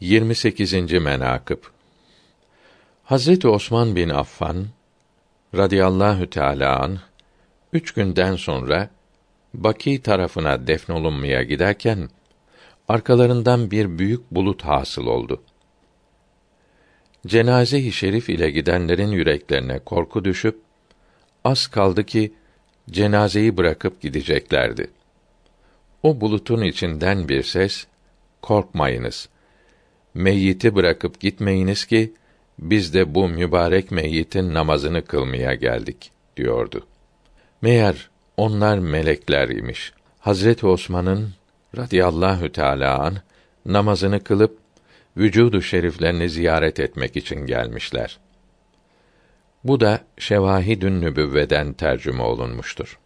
28. menakıb Hazreti Osman bin Affan radıyallahu teala an üç günden sonra Baki tarafına defnolunmaya giderken arkalarından bir büyük bulut hasıl oldu. Cenaze-i şerif ile gidenlerin yüreklerine korku düşüp az kaldı ki cenazeyi bırakıp gideceklerdi. O bulutun içinden bir ses korkmayınız. Meyyiti bırakıp gitmeyiniz ki biz de bu mübarek meyyitin namazını kılmaya geldik diyordu. Meğer onlar melekler imiş. Hazreti Osman'ın radıyallahu teâlâ an namazını kılıp vücudu şeriflerini ziyaret etmek için gelmişler. Bu da Şevahidün Nübüvveden tercüme olunmuştur.